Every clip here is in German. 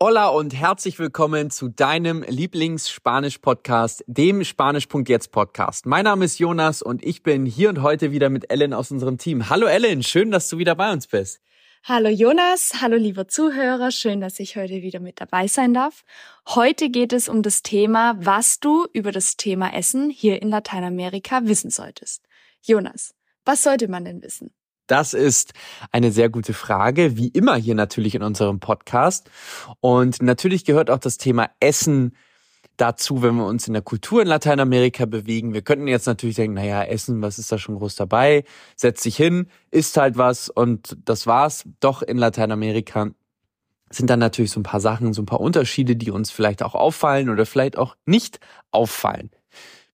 Hola und herzlich willkommen zu deinem Lieblings-Spanisch-Podcast, dem Spanisch.jetzt Podcast. Mein Name ist Jonas und ich bin hier und heute wieder mit Ellen aus unserem Team. Hallo Ellen, schön, dass du wieder bei uns bist. Hallo Jonas, hallo liebe Zuhörer, schön, dass ich heute wieder mit dabei sein darf. Heute geht es um das Thema, was du über das Thema Essen hier in Lateinamerika wissen solltest. Jonas, was sollte man denn wissen? Das ist eine sehr gute Frage, wie immer hier natürlich in unserem Podcast. Und natürlich gehört auch das Thema Essen dazu, wenn wir uns in der Kultur in Lateinamerika bewegen. Wir könnten jetzt natürlich denken, naja, Essen, was ist da schon groß dabei? Setz dich hin, isst halt was und das war's. Doch in Lateinamerika sind dann natürlich so ein paar Sachen, so ein paar Unterschiede, die uns vielleicht auch auffallen oder vielleicht auch nicht auffallen.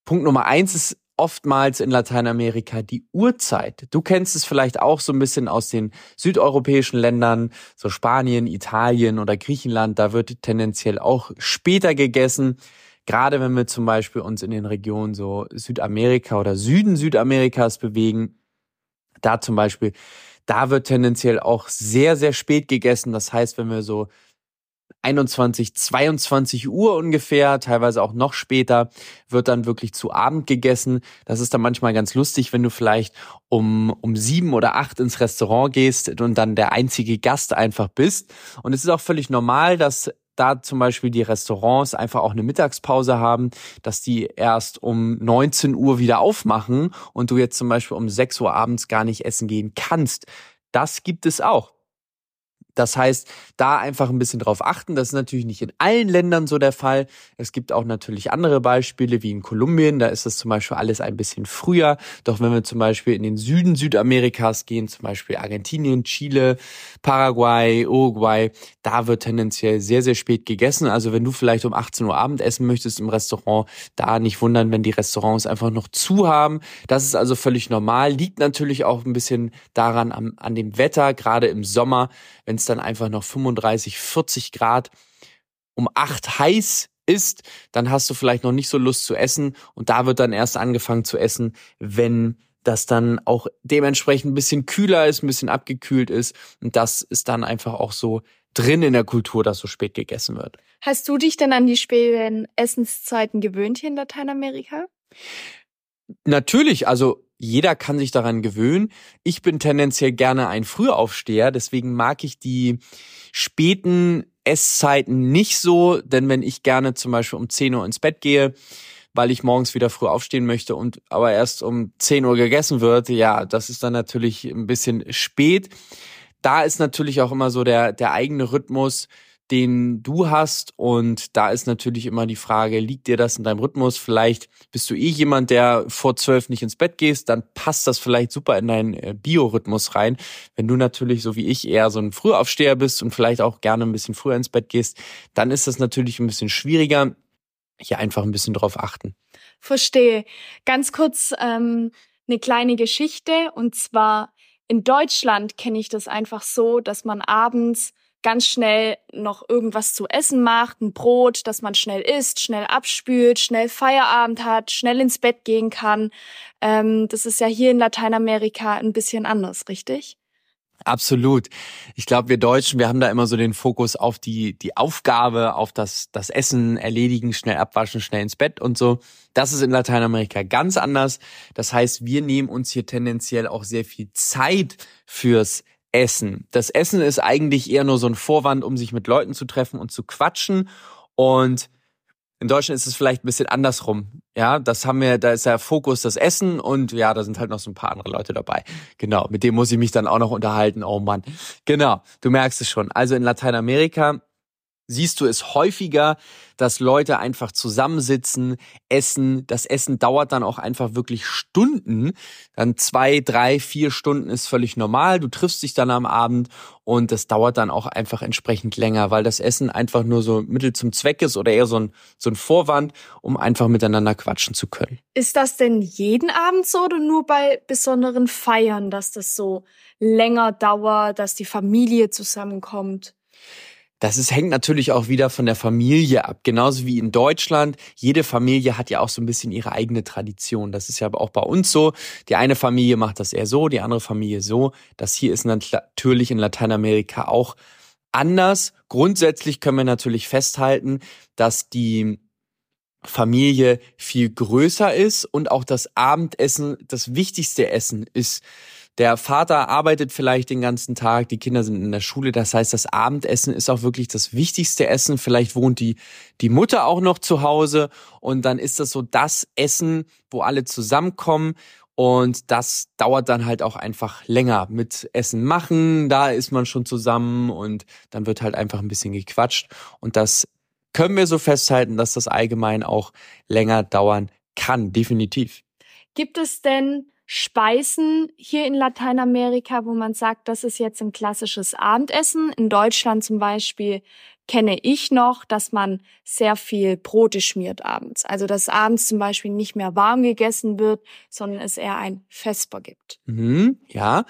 Punkt Nummer eins ist oftmals in Lateinamerika die Uhrzeit. Du kennst es vielleicht auch so ein bisschen aus den südeuropäischen Ländern, so Spanien, Italien oder Griechenland. Da wird tendenziell auch später gegessen. Gerade wenn wir zum Beispiel uns in den Regionen so Südamerika oder Süden Südamerikas bewegen, da zum Beispiel, da wird tendenziell auch sehr, sehr spät gegessen. Das heißt, wenn wir so 21, 22 Uhr ungefähr, teilweise auch noch später, wird dann wirklich zu Abend gegessen. Das ist dann manchmal ganz lustig, wenn du vielleicht um, um sieben oder acht ins Restaurant gehst und dann der einzige Gast einfach bist. Und es ist auch völlig normal, dass da zum Beispiel die Restaurants einfach auch eine Mittagspause haben, dass die erst um 19 Uhr wieder aufmachen und du jetzt zum Beispiel um 6 Uhr abends gar nicht essen gehen kannst. Das gibt es auch. Das heißt, da einfach ein bisschen drauf achten. Das ist natürlich nicht in allen Ländern so der Fall. Es gibt auch natürlich andere Beispiele, wie in Kolumbien. Da ist das zum Beispiel alles ein bisschen früher. Doch wenn wir zum Beispiel in den Süden Südamerikas gehen, zum Beispiel Argentinien, Chile, Paraguay, Uruguay, da wird tendenziell sehr, sehr spät gegessen. Also wenn du vielleicht um 18 Uhr Abend essen möchtest im Restaurant, da nicht wundern, wenn die Restaurants einfach noch zu haben. Das ist also völlig normal. Liegt natürlich auch ein bisschen daran, an, an dem Wetter, gerade im Sommer, wenn es dann einfach noch 35, 40 Grad um acht heiß ist, dann hast du vielleicht noch nicht so Lust zu essen und da wird dann erst angefangen zu essen, wenn das dann auch dementsprechend ein bisschen kühler ist, ein bisschen abgekühlt ist und das ist dann einfach auch so drin in der Kultur, dass so spät gegessen wird. Hast du dich denn an die späten Essenszeiten gewöhnt hier in Lateinamerika? Natürlich, also jeder kann sich daran gewöhnen. Ich bin tendenziell gerne ein Frühaufsteher, deswegen mag ich die späten Esszeiten nicht so, denn wenn ich gerne zum Beispiel um 10 Uhr ins Bett gehe, weil ich morgens wieder früh aufstehen möchte und aber erst um 10 Uhr gegessen wird, ja, das ist dann natürlich ein bisschen spät. Da ist natürlich auch immer so der, der eigene Rhythmus den du hast. Und da ist natürlich immer die Frage, liegt dir das in deinem Rhythmus? Vielleicht bist du eh jemand, der vor zwölf nicht ins Bett gehst, dann passt das vielleicht super in deinen äh, Biorhythmus rein. Wenn du natürlich, so wie ich, eher so ein Frühaufsteher bist und vielleicht auch gerne ein bisschen früher ins Bett gehst, dann ist das natürlich ein bisschen schwieriger. Hier einfach ein bisschen drauf achten. Verstehe. Ganz kurz ähm, eine kleine Geschichte. Und zwar in Deutschland kenne ich das einfach so, dass man abends ganz schnell noch irgendwas zu essen macht, ein Brot, das man schnell isst, schnell abspült, schnell Feierabend hat, schnell ins Bett gehen kann. Ähm, das ist ja hier in Lateinamerika ein bisschen anders, richtig? Absolut. Ich glaube, wir Deutschen, wir haben da immer so den Fokus auf die, die Aufgabe, auf das, das Essen erledigen, schnell abwaschen, schnell ins Bett und so. Das ist in Lateinamerika ganz anders. Das heißt, wir nehmen uns hier tendenziell auch sehr viel Zeit fürs Essen. Das Essen ist eigentlich eher nur so ein Vorwand, um sich mit Leuten zu treffen und zu quatschen. Und in Deutschland ist es vielleicht ein bisschen andersrum. Ja, das haben wir, da ist der Fokus das Essen und ja, da sind halt noch so ein paar andere Leute dabei. Genau, mit dem muss ich mich dann auch noch unterhalten. Oh Mann. Genau, du merkst es schon. Also in Lateinamerika siehst du es häufiger, dass Leute einfach zusammensitzen, essen. Das Essen dauert dann auch einfach wirklich Stunden. Dann zwei, drei, vier Stunden ist völlig normal. Du triffst dich dann am Abend und das dauert dann auch einfach entsprechend länger, weil das Essen einfach nur so Mittel zum Zweck ist oder eher so ein, so ein Vorwand, um einfach miteinander quatschen zu können. Ist das denn jeden Abend so oder nur bei besonderen Feiern, dass das so länger dauert, dass die Familie zusammenkommt? Das ist, hängt natürlich auch wieder von der Familie ab. Genauso wie in Deutschland. Jede Familie hat ja auch so ein bisschen ihre eigene Tradition. Das ist ja auch bei uns so. Die eine Familie macht das eher so, die andere Familie so. Das hier ist natürlich in Lateinamerika auch anders. Grundsätzlich können wir natürlich festhalten, dass die Familie viel größer ist und auch das Abendessen das wichtigste Essen ist. Der Vater arbeitet vielleicht den ganzen Tag, die Kinder sind in der Schule, das heißt, das Abendessen ist auch wirklich das wichtigste Essen. Vielleicht wohnt die, die Mutter auch noch zu Hause und dann ist das so das Essen, wo alle zusammenkommen und das dauert dann halt auch einfach länger mit Essen machen. Da ist man schon zusammen und dann wird halt einfach ein bisschen gequatscht. Und das können wir so festhalten, dass das allgemein auch länger dauern kann, definitiv. Gibt es denn Speisen hier in Lateinamerika, wo man sagt, das ist jetzt ein klassisches Abendessen? In Deutschland zum Beispiel kenne ich noch, dass man sehr viel Brote schmiert abends. Also dass abends zum Beispiel nicht mehr warm gegessen wird, sondern es eher ein Vesper gibt. Mhm, ja,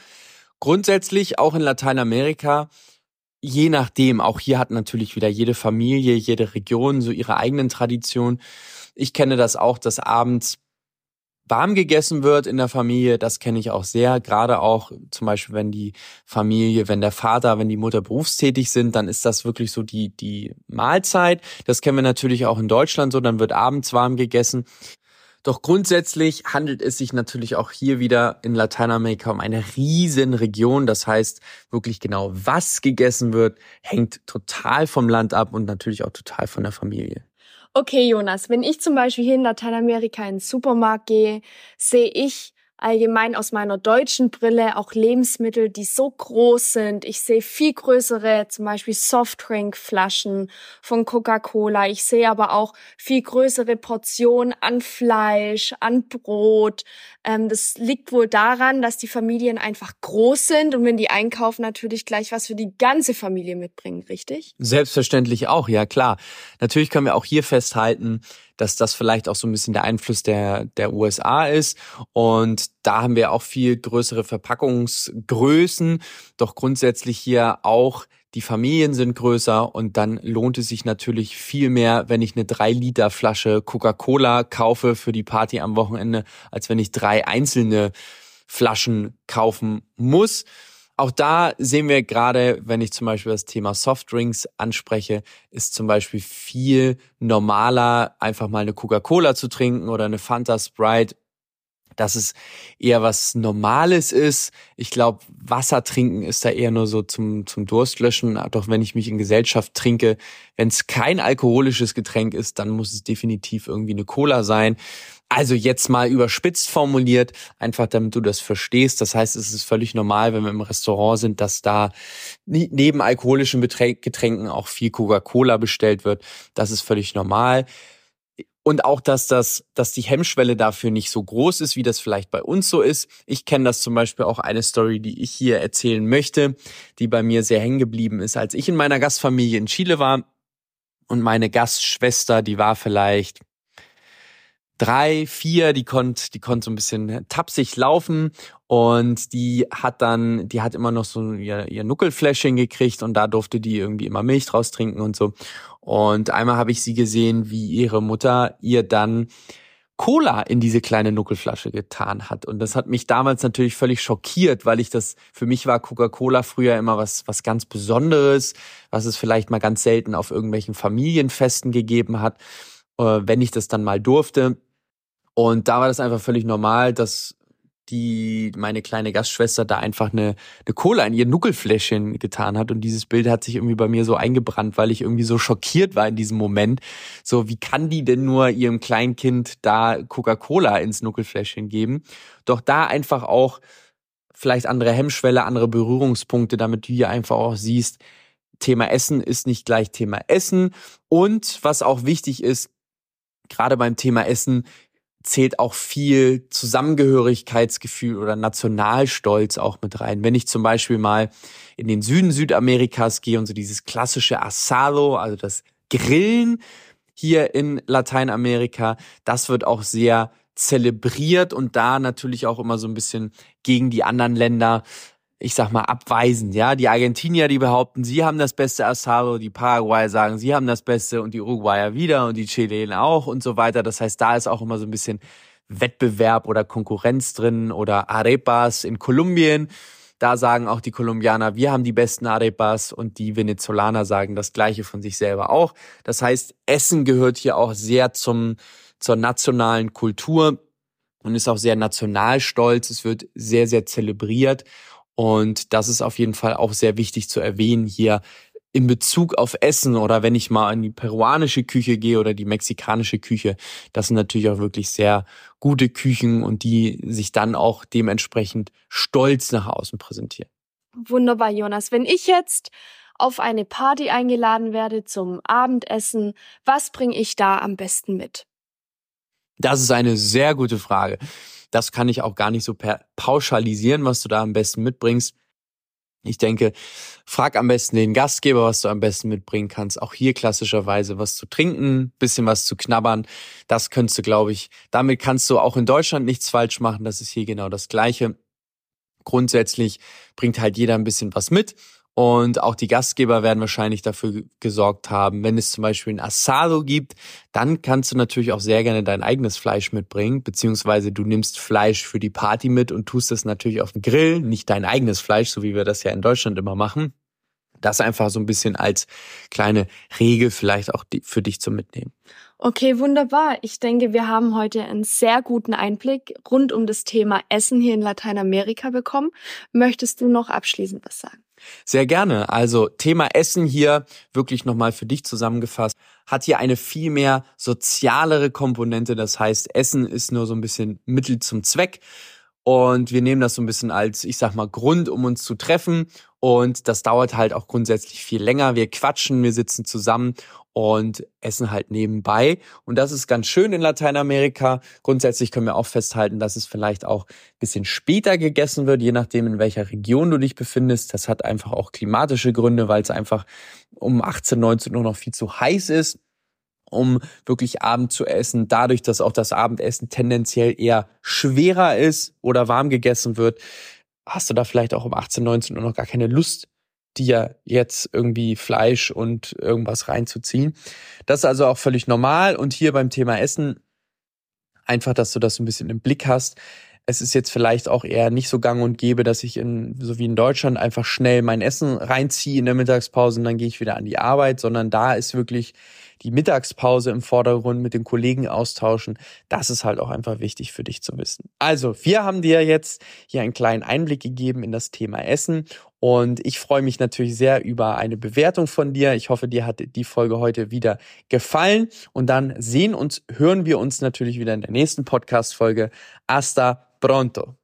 grundsätzlich auch in Lateinamerika je nachdem, auch hier hat natürlich wieder jede Familie, jede Region so ihre eigenen Traditionen. Ich kenne das auch, dass abends warm gegessen wird in der Familie, das kenne ich auch sehr. Gerade auch zum Beispiel, wenn die Familie, wenn der Vater, wenn die Mutter berufstätig sind, dann ist das wirklich so die, die Mahlzeit. Das kennen wir natürlich auch in Deutschland so, dann wird abends warm gegessen. Doch grundsätzlich handelt es sich natürlich auch hier wieder in Lateinamerika um eine riesen Region. Das heißt, wirklich genau, was gegessen wird, hängt total vom Land ab und natürlich auch total von der Familie. Okay, Jonas, wenn ich zum Beispiel hier in Lateinamerika in den Supermarkt gehe, sehe ich allgemein aus meiner deutschen Brille auch Lebensmittel, die so groß sind. Ich sehe viel größere, zum Beispiel Softdrinkflaschen von Coca-Cola. Ich sehe aber auch viel größere Portionen an Fleisch, an Brot. Ähm, das liegt wohl daran, dass die Familien einfach groß sind und wenn die einkaufen, natürlich gleich was für die ganze Familie mitbringen, richtig? Selbstverständlich auch, ja klar. Natürlich können wir auch hier festhalten, dass das vielleicht auch so ein bisschen der Einfluss der, der USA ist. Und da haben wir auch viel größere Verpackungsgrößen. Doch grundsätzlich hier auch die Familien sind größer und dann lohnt es sich natürlich viel mehr, wenn ich eine 3 Liter Flasche Coca-Cola kaufe für die Party am Wochenende, als wenn ich drei einzelne Flaschen kaufen muss. Auch da sehen wir gerade, wenn ich zum Beispiel das Thema Softdrinks anspreche, ist zum Beispiel viel normaler, einfach mal eine Coca-Cola zu trinken oder eine Fanta Sprite dass es eher was Normales ist. Ich glaube, Wasser trinken ist da eher nur so zum, zum Durstlöschen. Doch wenn ich mich in Gesellschaft trinke, wenn es kein alkoholisches Getränk ist, dann muss es definitiv irgendwie eine Cola sein. Also jetzt mal überspitzt formuliert, einfach damit du das verstehst. Das heißt, es ist völlig normal, wenn wir im Restaurant sind, dass da neben alkoholischen Getränken auch viel Coca-Cola bestellt wird. Das ist völlig normal. Und auch, dass das, dass die Hemmschwelle dafür nicht so groß ist, wie das vielleicht bei uns so ist. Ich kenne das zum Beispiel auch eine Story, die ich hier erzählen möchte, die bei mir sehr hängen geblieben ist, als ich in meiner Gastfamilie in Chile war und meine Gastschwester, die war vielleicht drei, vier, die konnte, die konnte so ein bisschen tapsig laufen und die hat dann, die hat immer noch so ihr, ihr Nuckelfläschchen gekriegt und da durfte die irgendwie immer Milch draus trinken und so. Und einmal habe ich sie gesehen, wie ihre Mutter ihr dann Cola in diese kleine Nuckelflasche getan hat. Und das hat mich damals natürlich völlig schockiert, weil ich das, für mich war Coca-Cola früher immer was, was ganz Besonderes, was es vielleicht mal ganz selten auf irgendwelchen Familienfesten gegeben hat, äh, wenn ich das dann mal durfte. Und da war das einfach völlig normal, dass die meine kleine Gastschwester da einfach eine, eine Cola in ihr Nuckelfläschchen getan hat und dieses Bild hat sich irgendwie bei mir so eingebrannt, weil ich irgendwie so schockiert war in diesem Moment. So, wie kann die denn nur ihrem Kleinkind da Coca-Cola ins Nuckelfläschchen geben? Doch da einfach auch vielleicht andere Hemmschwelle, andere Berührungspunkte, damit du hier einfach auch siehst, Thema Essen ist nicht gleich Thema Essen und was auch wichtig ist, gerade beim Thema Essen, zählt auch viel Zusammengehörigkeitsgefühl oder Nationalstolz auch mit rein. Wenn ich zum Beispiel mal in den Süden Südamerikas gehe und so dieses klassische Asado, also das Grillen hier in Lateinamerika, das wird auch sehr zelebriert und da natürlich auch immer so ein bisschen gegen die anderen Länder ich sag mal, abweisend. Ja, die Argentinier, die behaupten, sie haben das beste Asado, die Paraguayer sagen, sie haben das Beste und die Uruguayer wieder und die Chilenen auch und so weiter. Das heißt, da ist auch immer so ein bisschen Wettbewerb oder Konkurrenz drin oder Arepas in Kolumbien. Da sagen auch die Kolumbianer, wir haben die besten Arepas und die Venezolaner sagen das Gleiche von sich selber auch. Das heißt, Essen gehört hier auch sehr zum, zur nationalen Kultur und ist auch sehr nationalstolz. Es wird sehr, sehr zelebriert. Und das ist auf jeden Fall auch sehr wichtig zu erwähnen hier in Bezug auf Essen oder wenn ich mal in die peruanische Küche gehe oder die mexikanische Küche, das sind natürlich auch wirklich sehr gute Küchen und die sich dann auch dementsprechend stolz nach außen präsentieren. Wunderbar, Jonas. Wenn ich jetzt auf eine Party eingeladen werde zum Abendessen, was bringe ich da am besten mit? Das ist eine sehr gute Frage. Das kann ich auch gar nicht so pauschalisieren, was du da am besten mitbringst. Ich denke, frag am besten den Gastgeber, was du am besten mitbringen kannst. Auch hier klassischerweise was zu trinken, bisschen was zu knabbern. Das könntest du, glaube ich, damit kannst du auch in Deutschland nichts falsch machen. Das ist hier genau das Gleiche. Grundsätzlich bringt halt jeder ein bisschen was mit und auch die Gastgeber werden wahrscheinlich dafür gesorgt haben. Wenn es zum Beispiel ein Asado gibt, dann kannst du natürlich auch sehr gerne dein eigenes Fleisch mitbringen, beziehungsweise du nimmst Fleisch für die Party mit und tust es natürlich auf den Grill, nicht dein eigenes Fleisch, so wie wir das ja in Deutschland immer machen. Das einfach so ein bisschen als kleine Regel vielleicht auch für dich zum Mitnehmen. Okay, wunderbar. Ich denke, wir haben heute einen sehr guten Einblick rund um das Thema Essen hier in Lateinamerika bekommen. Möchtest du noch abschließend was sagen? Sehr gerne. Also Thema Essen hier wirklich nochmal für dich zusammengefasst, hat hier eine viel mehr sozialere Komponente. Das heißt, Essen ist nur so ein bisschen Mittel zum Zweck. Und wir nehmen das so ein bisschen als, ich sag mal, Grund, um uns zu treffen. Und das dauert halt auch grundsätzlich viel länger. Wir quatschen, wir sitzen zusammen und essen halt nebenbei. Und das ist ganz schön in Lateinamerika. Grundsätzlich können wir auch festhalten, dass es vielleicht auch ein bisschen später gegessen wird, je nachdem, in welcher Region du dich befindest. Das hat einfach auch klimatische Gründe, weil es einfach um 18, 19 Uhr noch viel zu heiß ist um wirklich Abend zu essen. Dadurch, dass auch das Abendessen tendenziell eher schwerer ist oder warm gegessen wird, hast du da vielleicht auch um 18, 19 Uhr noch gar keine Lust, dir jetzt irgendwie Fleisch und irgendwas reinzuziehen. Das ist also auch völlig normal. Und hier beim Thema Essen einfach, dass du das ein bisschen im Blick hast. Es ist jetzt vielleicht auch eher nicht so gang und gäbe, dass ich in, so wie in Deutschland einfach schnell mein Essen reinziehe in der Mittagspause und dann gehe ich wieder an die Arbeit, sondern da ist wirklich die Mittagspause im Vordergrund mit den Kollegen austauschen. Das ist halt auch einfach wichtig für dich zu wissen. Also, wir haben dir jetzt hier einen kleinen Einblick gegeben in das Thema Essen und ich freue mich natürlich sehr über eine Bewertung von dir. Ich hoffe, dir hat die Folge heute wieder gefallen und dann sehen und hören wir uns natürlich wieder in der nächsten Podcast-Folge. Hasta pronto.